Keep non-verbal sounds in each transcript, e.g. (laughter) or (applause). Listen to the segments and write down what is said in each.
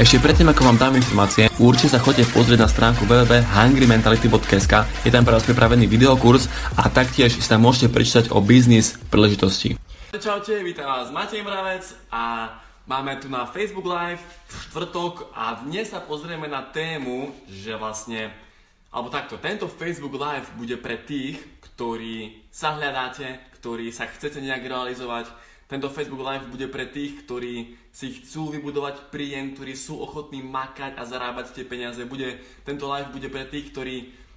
Ešte predtým, ako vám dám informácie, určite sa chodite pozrieť na stránku www.hungrymentality.sk Je tam pre vás pripravený videokurs a taktiež si tam môžete prečítať o biznis príležitosti. Čaute, vítam vás Matej Mravec a máme tu na Facebook Live v štvrtok a dnes sa pozrieme na tému, že vlastne, alebo takto, tento Facebook Live bude pre tých, ktorí sa hľadáte, ktorí sa chcete nejak realizovať, tento Facebook Live bude pre tých, ktorí si chcú vybudovať príjem, ktorí sú ochotní makať a zarábať tie peniaze. Bude, tento live bude pre tých, ktorí,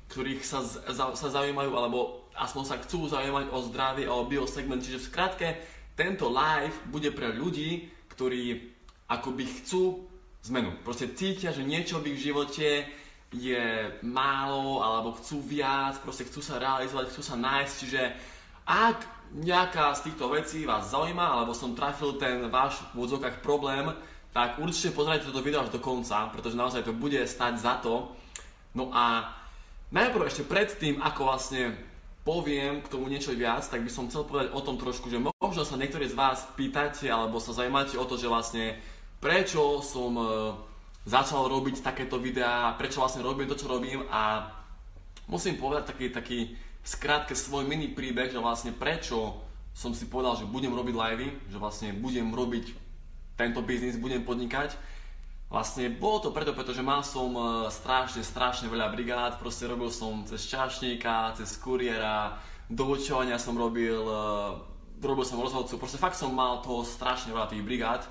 ktorých sa, za, sa zaujímajú alebo aspoň sa chcú zaujímať o zdravie a o biosegment. Čiže v skratke, tento live bude pre ľudí, ktorí akoby chcú zmenu. Proste cítia, že niečo v ich živote je málo alebo chcú viac, proste chcú sa realizovať, chcú sa nájsť. Čiže ak nejaká z týchto vecí vás zaujíma, alebo som trafil ten váš v úvodzovkách problém, tak určite pozrite toto video až do konca, pretože naozaj to bude stať za to. No a najprv ešte predtým, ako vlastne poviem k tomu niečo viac, tak by som chcel povedať o tom trošku, že možno sa niektorí z vás pýtate alebo sa zaujímate o to, že vlastne prečo som e, začal robiť takéto videá, prečo vlastne robím to, čo robím a musím povedať taký, taký v skratke svoj mini príbeh, že vlastne prečo som si povedal, že budem robiť livey, že vlastne budem robiť tento biznis, budem podnikať. Vlastne bolo to preto, pretože mal som e, strašne, strašne veľa brigád, proste robil som cez čašníka, cez kuriéra, do učovania som robil, e, robil som rozhodcu, proste fakt som mal toho strašne veľa tých brigád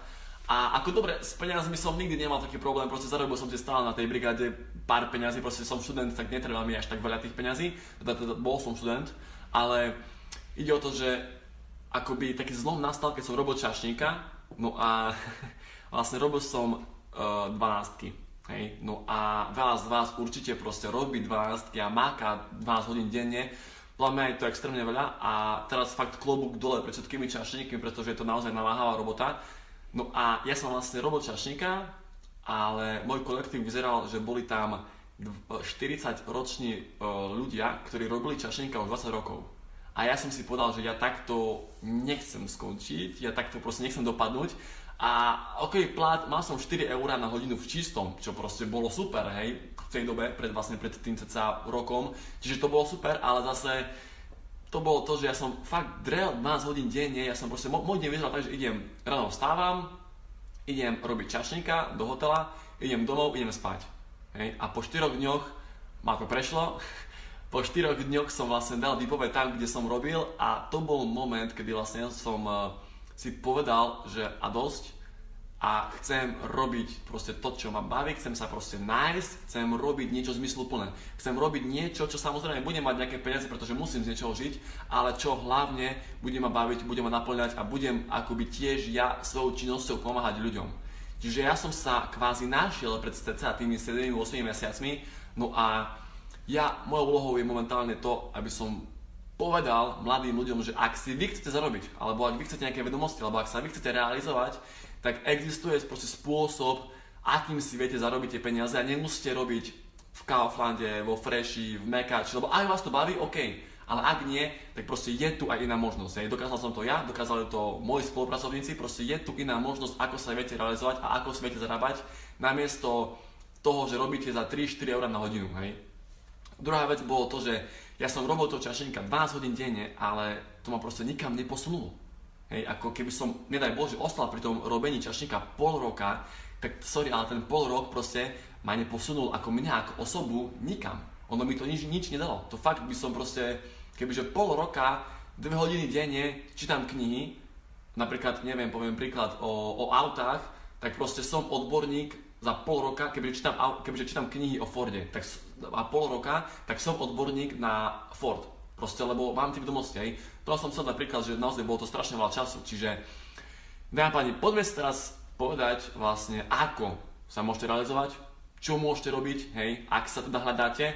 a ako dobre, s peniazmi som nikdy nemal taký problém, proste zarobil som si stále na tej brigáde pár peňazí, proste som študent, tak netreba mi až tak veľa tých peňazí, teda, teda bol som študent, ale ide o to, že akoby taký zlom nastal, keď som robil čašníka, no a (laughs) vlastne robil som uh, dvanáctky, hej, no a veľa z vás určite proste robí dvanáctky a máka 12 hodín denne, podľa mňa je to extrémne veľa a teraz fakt klobúk dole pred všetkými čašníkmi, pretože je to naozaj namáhavá robota, No a ja som vlastne robil čašníka, ale môj kolektív vyzeral, že boli tam 40 roční e, ľudia, ktorí robili čašníka už 20 rokov. A ja som si povedal, že ja takto nechcem skončiť, ja takto proste nechcem dopadnúť. A ok, plat, mal som 4 eurá na hodinu v čistom, čo proste bolo super, hej, v tej dobe, pred, vlastne pred tým cca rokom. Čiže to bolo super, ale zase to bolo to, že ja som fakt drel 12 hodín denne, ja som proste, môj deň vyzeral tak, že idem, ráno vstávam, idem robiť čašníka do hotela, idem domov, idem spať. Hej? A po 4 dňoch ma to prešlo, (laughs) po 4 dňoch som vlastne dal výpoveď tam, kde som robil a to bol moment, kedy vlastne som uh, si povedal, že a dosť, a chcem robiť proste to, čo ma baví, chcem sa proste nájsť, chcem robiť niečo zmysluplné. Chcem robiť niečo, čo samozrejme bude mať nejaké peniaze, pretože musím z niečoho žiť, ale čo hlavne bude ma baviť, bude ma naplňať a budem akoby tiež ja svojou činnosťou pomáhať ľuďom. Čiže ja som sa kvázi našiel pred cca tými 7-8 mesiacmi, no a ja, mojou úlohou je momentálne to, aby som povedal mladým ľuďom, že ak si vy chcete zarobiť, alebo ak vy chcete nejaké vedomosti, alebo ak sa vy chcete realizovať, tak existuje proste spôsob, akým si viete zarobiť tie peniaze a nemusíte robiť v Kauflande, vo Freshi, v Mekači, lebo aj vás to baví, OK, ale ak nie, tak proste je tu aj iná možnosť. Hej. Dokázal som to ja, dokázali to moji spolupracovníci, proste je tu iná možnosť, ako sa viete realizovať a ako sa viete zarábať, namiesto toho, že robíte za 3-4 eur na hodinu. Hej. Druhá vec bolo to, že ja som robil to čašenka 12 hodín denne, ale to ma proste nikam neposunulo. Hej, ako keby som, nedaj Bože, ostal pri tom robení čašníka pol roka, tak sorry, ale ten pol rok proste ma neposunul ako mňa, ako osobu nikam. Ono mi to nič, nič nedalo. To fakt by som proste, kebyže pol roka, dve hodiny denne čítam knihy, napríklad, neviem, poviem príklad o, o autách, tak proste som odborník za pol roka, kebyže čítam, kebyže čítam knihy o Forde, tak a pol roka, tak som odborník na Ford. Proste, lebo mám tých vedomosti, hej. To som chcel napríklad, že naozaj bolo to strašne veľa času, čiže páni, poďme si teraz povedať vlastne, ako sa môžete realizovať, čo môžete robiť, hej, ak sa teda hľadáte.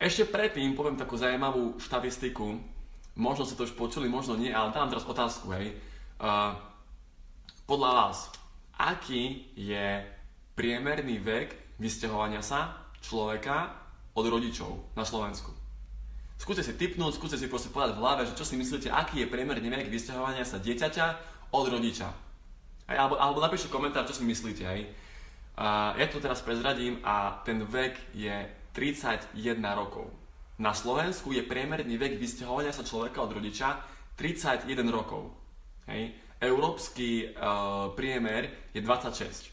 Ešte predtým poviem takú zaujímavú štatistiku, možno ste to už počuli, možno nie, ale dám teraz otázku, hej. Uh, podľa vás, aký je priemerný vek vysťahovania sa človeka od rodičov na Slovensku? Skúste si typnúť, skúste si proste povedať v hlave, že čo si myslíte, aký je priemerný vek vysťahovania sa dieťaťa od rodiča. Hej, alebo, alebo napíšte komentár, čo si myslíte. Hej. Uh, ja to teraz prezradím a ten vek je 31 rokov. Na Slovensku je priemerný vek vysťahovania sa človeka od rodiča 31 rokov. Hej. Európsky uh, priemer je 26.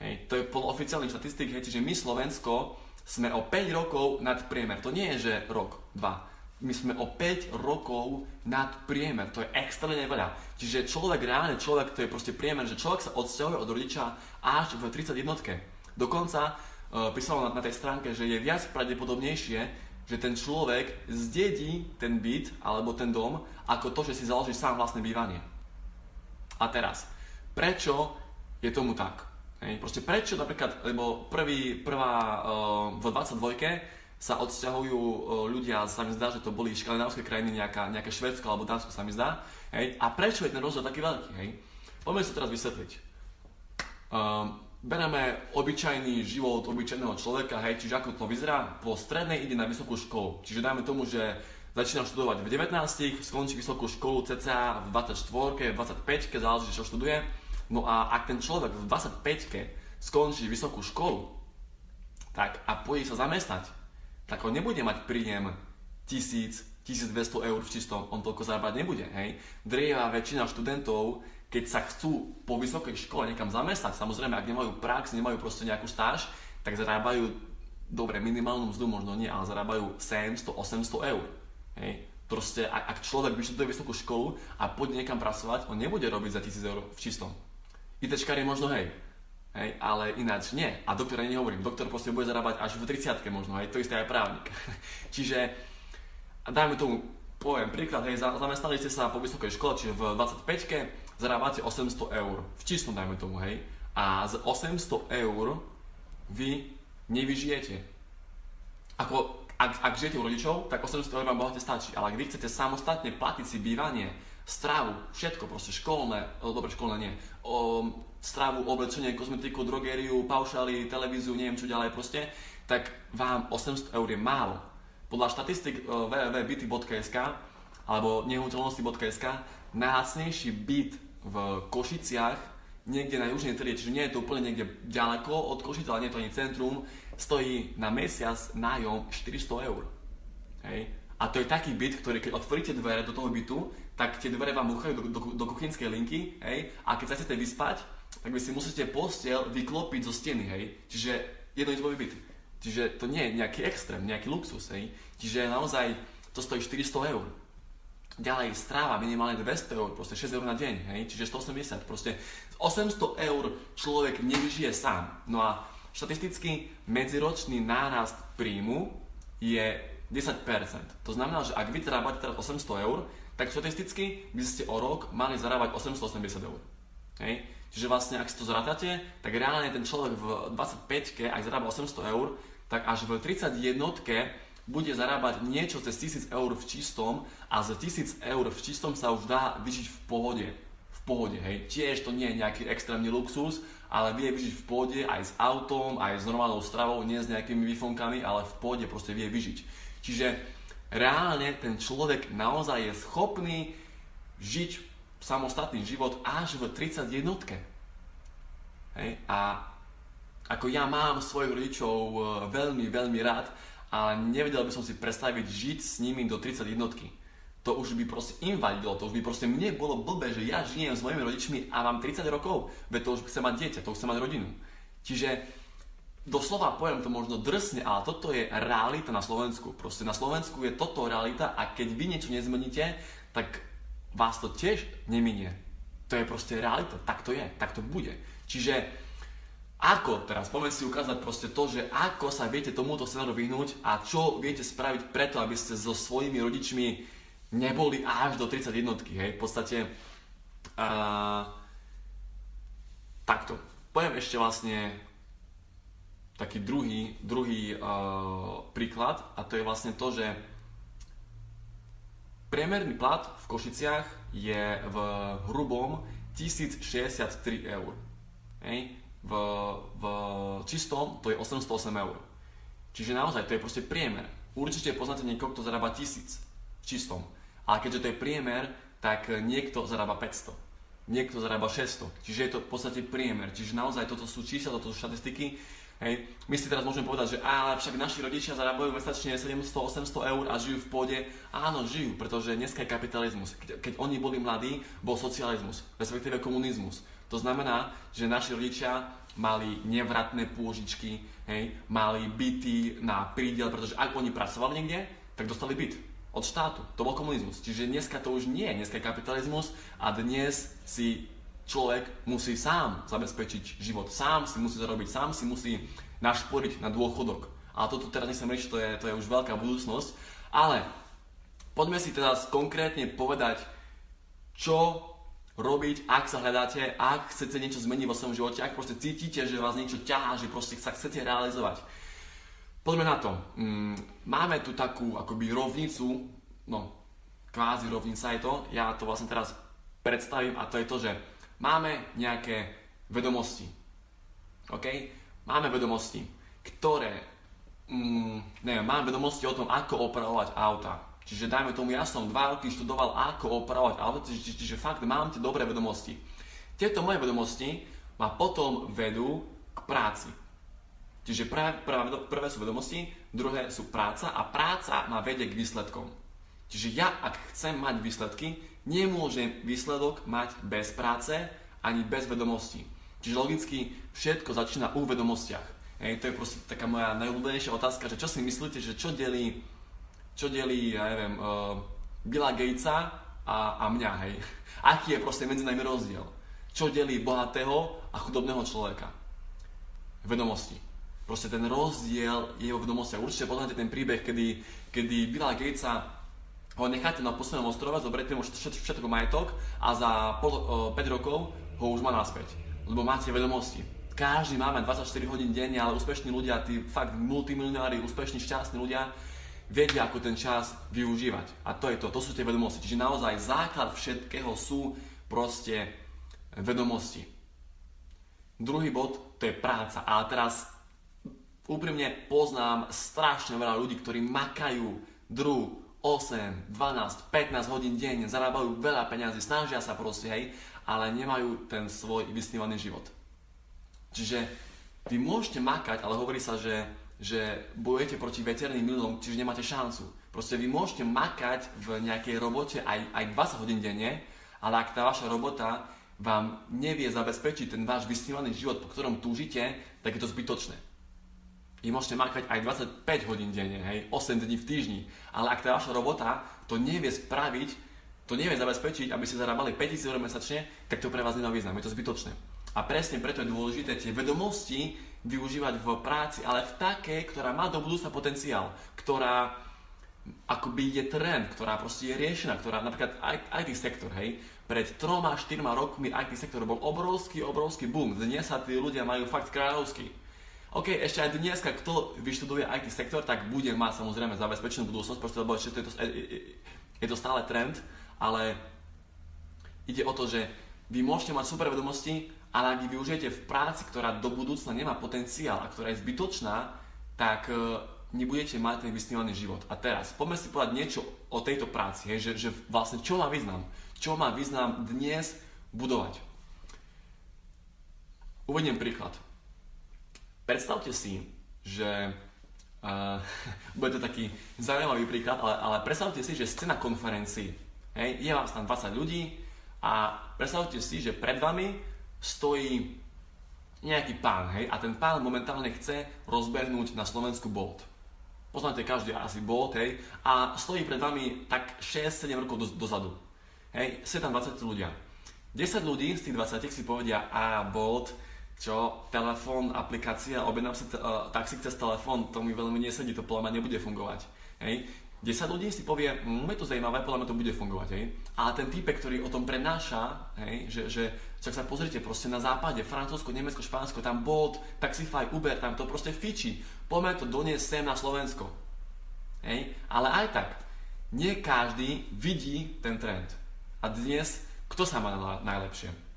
Hej. To je podľa oficiálnych štatistík, hej, čiže my Slovensko sme o 5 rokov nad priemer. To nie je, že rok, dva my sme o 5 rokov nad priemer. To je extrémne veľa. Čiže človek, reálne človek, to je proste priemer, že človek sa odsťahuje od rodiča až v 31. Dokonca uh, písalo na, na tej stránke, že je viac pravdepodobnejšie, že ten človek zdedí ten byt alebo ten dom, ako to, že si založí sám vlastné bývanie. A teraz, prečo je tomu tak? Hej, proste prečo napríklad, lebo prvý, prvá uh, v 22 sa odsťahujú e, ľudia, sa mi zdá, že to boli škandinávské krajiny, nejaká, nejaké Švedsko alebo Dánsko sa mi zdá. Hej? A prečo je ten rozdiel taký veľký? Hej? Poďme sa teraz vysvetliť. Um, bereme obyčajný život obyčajného človeka, hej, čiže ako to vyzerá, po strednej ide na vysokú školu. Čiže dajme tomu, že začína študovať v 19, skončí vysokú školu cca v 24, v 25, záleží, čo študuje. No a ak ten človek v 25 skončí vysokú školu, tak a pôjde sa zamestnať, tak on nebude mať príjem 1000, 1200 eur v čistom, on toľko zarábať nebude, hej. Drevá väčšina študentov, keď sa chcú po vysokej škole niekam zamestnať, samozrejme, ak nemajú prax, nemajú proste nejakú stáž, tak zarábajú, dobre, minimálnu mzdu možno nie, ale zarábajú 700, 800 eur, hej. Proste, ak človek vyštuduje vysokú školu a pôjde niekam pracovať, on nebude robiť za 1000 eur v čistom. ITčkár je možno, hej, Hej, ale ináč nie. A doktora nehovorím. Doktor proste bude zarábať až v 30 možno, hej, to isté aj právnik. (laughs) Čiže, dajme tomu, poviem príklad, hej, zamestnali ste sa po vysokej škole, čiže v 25-ke zarábate 800 eur. V číslom dajme tomu, hej. A z 800 eur vy nevyžijete. Ako, ak, ak žijete u rodičov, tak 800 eur vám bohate stačí. Ale ak vy chcete samostatne platiť si bývanie, stravu, všetko, proste školné, dobre školné nie, o, stravu, oblečenie, kozmetiku, drogériu, paušály, televíziu, neviem čo ďalej proste, tak vám 800 eur je málo. Podľa štatistik www.byty.sk alebo nehnuteľnosti.sk najlacnejší byt v Košiciach niekde na južnej trie, čiže nie je to úplne niekde ďaleko od Košic, ale nie je to ani centrum, stojí na mesiac nájom 400 eur. Hej. A to je taký byt, ktorý keď otvoríte dvere do toho bytu, tak tie dvere vám uchajú do, do, do kuchynskej linky, hej, a keď sa chcete vyspať, tak vy si musíte postiel vyklopiť zo steny, hej, čiže jednoizbový byt. Čiže to nie je nejaký extrém, nejaký luxus, hej, čiže naozaj to stojí 400 eur. Ďalej stráva minimálne 200 eur, proste 6 eur na deň, hej, čiže 180, proste 800 eur človek nevyžije sám. No a štatisticky medziročný nárast príjmu je 10%. To znamená, že ak vy zarábate teraz 800 eur, tak štatisticky by ste o rok mali zarábať 880 eur. Hej? Čiže vlastne, ak si to zrátate, tak reálne ten človek v 25-ke, ak zarába 800 eur, tak až v 31 bude zarábať niečo cez 1000 eur v čistom a za 1000 eur v čistom sa už dá vyžiť v pohode. V pohode, hej. Tiež to nie je nejaký extrémny luxus, ale vie vyžiť v pohode aj s autom, aj s normálnou stravou, nie s nejakými výfonkami, ale v pohode proste vie vyžiť. Čiže reálne ten človek naozaj je schopný žiť samostatný život až v 31. Hej? A ako ja mám svojich rodičov e, veľmi, veľmi rád a nevedel by som si predstaviť žiť s nimi do 31. To už by proste im vadilo, to už by proste mne bolo blbé, že ja žijem s mojimi rodičmi a mám 30 rokov, veď to už chce mať dieťa, to už chce mať rodinu. Čiže doslova poviem to možno drsne, ale toto je realita na Slovensku. Proste na Slovensku je toto realita a keď vy niečo nezmeníte, tak vás to tiež neminie. To je proste realita, tak to je, tak to bude. Čiže ako teraz, poďme si ukázať proste to, že ako sa viete tomuto scenáru vyhnúť a čo viete spraviť preto, aby ste so svojimi rodičmi neboli až do 31, hej, v podstate uh, takto. Poviem ešte vlastne taký druhý, druhý uh, príklad a to je vlastne to, že priemerný plat v Košiciach je v hrubom 1063 eur. Hej. V, v čistom to je 808 eur. Čiže naozaj to je proste priemer. Určite poznáte niekoho, kto zarába 1000 v čistom. Ale keďže to je priemer, tak niekto zarába 500. niekto zarába 600. Čiže je to v podstate priemer. Čiže naozaj toto sú čísla, toto sú štatistiky. Hej. My si teraz môžeme povedať, že ale však naši rodičia zarábajú mesačne 700-800 eur a žijú v pôde. Áno, žijú, pretože dneska je kapitalizmus. Keď, oni boli mladí, bol socializmus, respektíve komunizmus. To znamená, že naši rodičia mali nevratné pôžičky, hej, mali byty na prídel, pretože ak oni pracovali niekde, tak dostali byt od štátu. To bol komunizmus. Čiže dneska to už nie, dneska je kapitalizmus a dnes si človek musí sám zabezpečiť život, sám si musí zarobiť, sám si musí našporiť na dôchodok. Ale toto teraz nechcem riešiť, to je, to je už veľká budúcnosť. Ale poďme si teraz konkrétne povedať, čo robiť, ak sa hľadáte, ak chcete niečo zmeniť vo svojom živote, ak proste cítite, že vás niečo ťahá, že proste sa chcete realizovať. Poďme na to. Mm, máme tu takú akoby rovnicu, no kvázi rovnica je to, ja to vlastne teraz predstavím a to je to, že máme nejaké vedomosti. OK? Máme vedomosti, ktoré, mm, neviem, máme vedomosti o tom, ako opravovať auta. Čiže dajme tomu, ja som dva roky študoval, ako opravovať auta, čiže, čiže fakt mám tie dobré vedomosti. Tieto moje vedomosti ma potom vedú k práci. Čiže prvé, prvé, sú vedomosti, druhé sú práca a práca ma vedie k výsledkom. Čiže ja, ak chcem mať výsledky, nemôžem výsledok mať bez práce ani bez vedomostí. Čiže logicky všetko začína u vedomostiach. Hej, to je proste taká moja najľúbenejšia otázka, že čo si myslíte, že čo delí, čo delí, ja neviem, uh, Billa Gatesa a, a mňa, hej. (laughs) Aký je proste medzi nami rozdiel? Čo delí bohatého a chudobného človeka? Vedomosti. Proste ten rozdiel je vo vedomostiach. Určite poznáte ten príbeh, kedy, kedy Billa Gatesa ho necháte na poslednom ostrove, zoberiete mu všetko, majetok a za pol, o, 5 rokov ho už má naspäť. Lebo máte vedomosti. Každý máme 24 hodín denne, ale úspešní ľudia, tí fakt multimilionári, úspešní, šťastní ľudia, vedia, ako ten čas využívať. A to je to, to sú tie vedomosti. Čiže naozaj základ všetkého sú proste vedomosti. Druhý bod, to je práca. A teraz úprimne poznám strašne veľa ľudí, ktorí makajú dru 8, 12, 15 hodín denne, zarábajú veľa peňazí, snažia sa proste, hej, ale nemajú ten svoj vysnívaný život. Čiže vy môžete makať, ale hovorí sa, že, že bojujete proti veterným milom, čiže nemáte šancu. Proste vy môžete makať v nejakej robote aj, aj 20 hodín denne, ale ak tá vaša robota vám nevie zabezpečiť ten váš vysnívaný život, po ktorom túžite, tak je to zbytočné. Vy môžete makať aj 25 hodín denne, hej, 8 dní v týždni, ale ak tá vaša robota to nevie spraviť, to nevie zabezpečiť, aby ste zarábali 5000 eur mesačne, tak to pre vás nemá význam, je to zbytočné. A presne preto je dôležité tie vedomosti využívať v práci, ale v takej, ktorá má do budúca potenciál, ktorá akoby je trend, ktorá proste je riešená, ktorá napríklad IT sektor, hej, pred 3-4 rokmi IT sektor bol obrovský, obrovský boom. Dnes sa tí ľudia majú fakt kráľovský. OK, ešte aj dnes, kto vyštuduje IT sektor, tak bude mať samozrejme zabezpečenú budúcnosť, pretože lebo ešte to je, to, je to stále trend, ale ide o to, že vy môžete mať super vedomosti, ale ak vy využijete v práci, ktorá do budúcna nemá potenciál a ktorá je zbytočná, tak e, nebudete mať ten vysnívaný život. A teraz, poďme si povedať niečo o tejto práci, hej, že, že vlastne čo má význam. Čo má význam dnes budovať. Uvediem príklad. Predstavte si, že uh, (laughs) bude to taký zaujímavý príklad, ale, ale predstavte si, že ste na konferencii, hej, je vás tam 20 ľudí a predstavte si, že pred vami stojí nejaký pán, hej, a ten pán momentálne chce rozbehnúť na Slovensku Bolt. Poznáte každý asi Bolt, hej, a stojí pred vami tak 6-7 rokov do, dozadu. Hej, sú tam 20 ľudia. 10 ľudí z tých 20 si povedia, a Bolt, čo telefón, aplikácia, objednám si t- uh, taxík cez telefón, to mi veľmi nesedí, to podľa mňa nebude fungovať. Hej. 10 ľudí si povie, mmm, je to zaujímavé, podľa mňa to bude fungovať, hej. Ale ten týpek, ktorý o tom prenáša, hej, že, že však sa pozrite, proste na západe, Francúzsko, Nemecko, Špánsko, tam Bolt, Taxify, Uber, tam to proste fičí. Poďme to doniesť sem na Slovensko. Hej. Ale aj tak, nie každý vidí ten trend. A dnes, kto sa má najlepšie?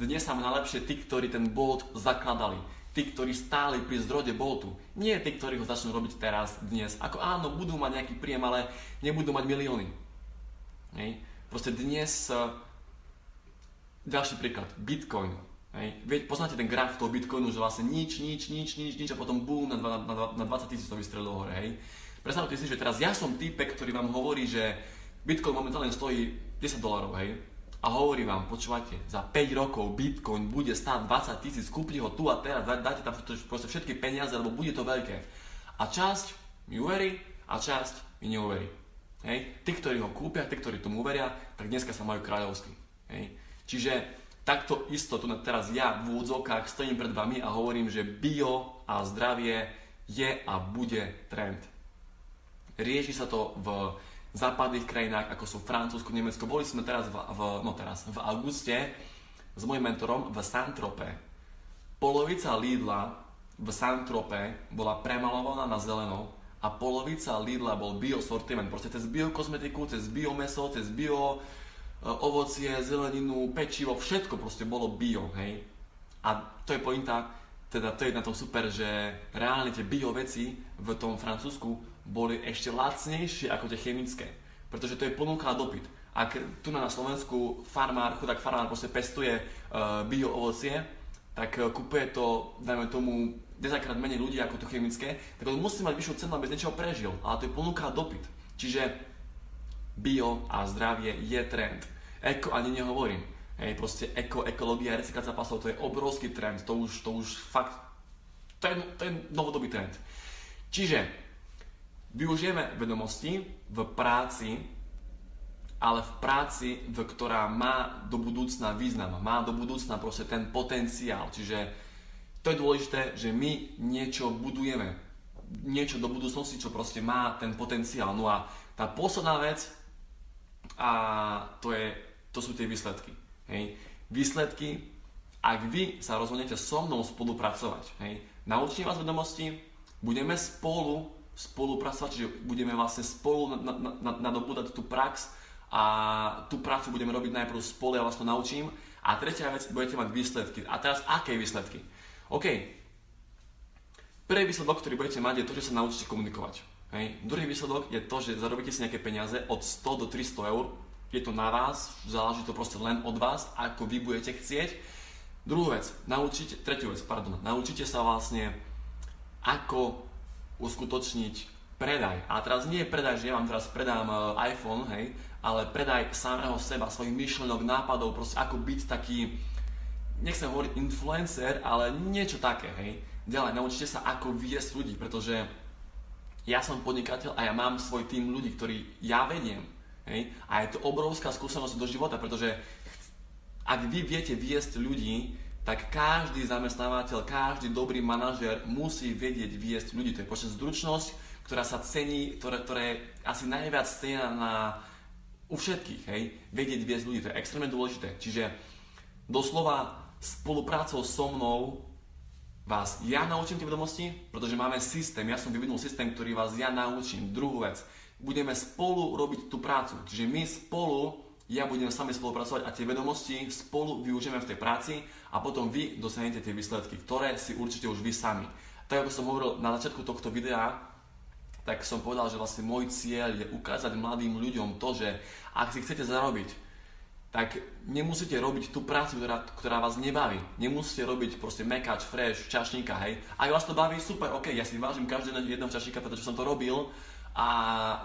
Dnes sa najlepšie tí, ktorí ten Bolt zakladali. Tí, ktorí stáli pri zrode Boltu. Nie tí, ktorí ho začnú robiť teraz, dnes. Ako áno, budú mať nejaký príjem, ale nebudú mať milióny. Hej. Proste dnes, ďalší príklad, Bitcoin. Hej. Poznáte ten graf toho Bitcoinu, že vlastne nič, nič, nič, nič, nič a potom na, na, na, na 20 tisíc to vystrelilo hore, hej. Predstavte si, že teraz ja som typek, ktorý vám hovorí, že Bitcoin momentálne stojí 10 dolarov, hej. A hovorí vám, počúvate, za 5 rokov Bitcoin bude stáť 20 tisíc, kúpte ho tu a teraz, dáte tam proste všetky peniaze, lebo bude to veľké. A časť mi uverí a časť mi neuverí. Hej. Tí, ktorí ho kúpia, tí, ktorí tomu uveria, tak dneska sa majú kráľovský. Hej. Čiže takto isto tu teraz ja v úvodzovkách stojím pred vami a hovorím, že bio a zdravie je a bude trend. Rieši sa to v západných krajinách, ako sú Francúzsko, Nemecko. Boli sme teraz v, v, no teraz, v auguste s mojim mentorom v Santrope. Polovica Lidla v Santrope bola premalovaná na zeleno a polovica Lidla bol bio sortiment. Proste cez biokozmetiku, cez biomeso, cez bio E, ovocie, zeleninu, pečivo, všetko proste bolo bio, hej. A to je pointa, teda to je na tom super, že reálne tie bio veci v tom Francúzsku boli ešte lacnejšie ako tie chemické. Pretože to je ponuka a dopyt. Ak tu na Slovensku farmár, chudák farmár proste pestuje uh, bio ovocie, tak uh, kupuje to, dajme tomu, 10 krát menej ľudí ako to chemické, tak on musí mať vyššiu cenu, aby z niečoho prežil. Ale to je ponuka a dopyt. Čiže bio a zdravie je trend. Eko ani nehovorím. Hej, proste eko, ekológia, recyklácia pasov, to je obrovský trend. To už, to už fakt, to je, to je novodobý trend. Čiže využijeme vedomosti v práci, ale v práci, v ktorá má do budúcna význam, má do budúcna proste ten potenciál. Čiže to je dôležité, že my niečo budujeme, niečo do budúcnosti, čo proste má ten potenciál. No a tá posledná vec, a to, je, to sú tie výsledky. Hej. Výsledky, ak vy sa rozhodnete so mnou spolupracovať, hej, naučím vás vedomosti, budeme spolu spolupracovať, čiže budeme vlastne spolu nadobúdať tú prax a tú prácu budeme robiť najprv spolu, ja vás to naučím. A tretia vec, budete mať výsledky. A teraz aké výsledky? OK. Prvý výsledok, ktorý budete mať, je to, že sa naučíte komunikovať. Hej. Druhý výsledok je to, že zarobíte si nejaké peniaze od 100 do 300 eur. Je to na vás, záleží to proste len od vás, ako vy budete chcieť. Druhú vec, naučite, tretiu vec, pardon, naučite sa vlastne, ako uskutočniť predaj. A teraz nie je predaj, že ja vám teraz predám uh, iPhone, hej, ale predaj samého seba, svojich myšlenok, nápadov, proste ako byť taký, nechcem hovoriť influencer, ale niečo také, hej. Ďalej, naučite sa, ako viesť ľudí, pretože ja som podnikateľ a ja mám svoj tým ľudí, ktorí ja vediem. Hej? A je to obrovská skúsenosť do života, pretože ak vy viete viesť ľudí, tak každý zamestnávateľ, každý dobrý manažer musí vedieť viesť ľudí. To je počet zručnosť, ktorá sa cení, ktoré, ktoré asi najviac cenia na, u všetkých. Hej? Vedieť viesť ľudí, to je extrémne dôležité. Čiže doslova spoluprácou so mnou vás ja naučím tie vedomosti, pretože máme systém, ja som vyvinul systém, ktorý vás ja naučím. Druhú vec, budeme spolu robiť tú prácu. Čiže my spolu, ja budem s vami spolupracovať a tie vedomosti spolu využijeme v tej práci a potom vy dosiahnete tie výsledky, ktoré si určite už vy sami. Tak ako som hovoril na začiatku tohto videa, tak som povedal, že vlastne môj cieľ je ukázať mladým ľuďom to, že ak si chcete zarobiť, tak nemusíte robiť tú prácu, ktorá, ktorá vás nebaví. Nemusíte robiť proste mekač, fresh, čašníka, hej. Ak vás to baví, super, ok, ja si vážim každého jedného čašníka, pretože som to robil a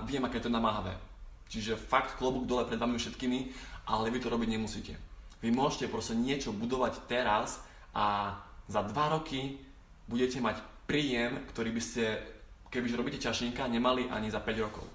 viem, aké to namáhavé. Čiže fakt klobúk dole pred vami všetkými, ale vy to robiť nemusíte. Vy môžete proste niečo budovať teraz a za dva roky budete mať príjem, ktorý by ste, kebyže robíte čašníka, nemali ani za 5 rokov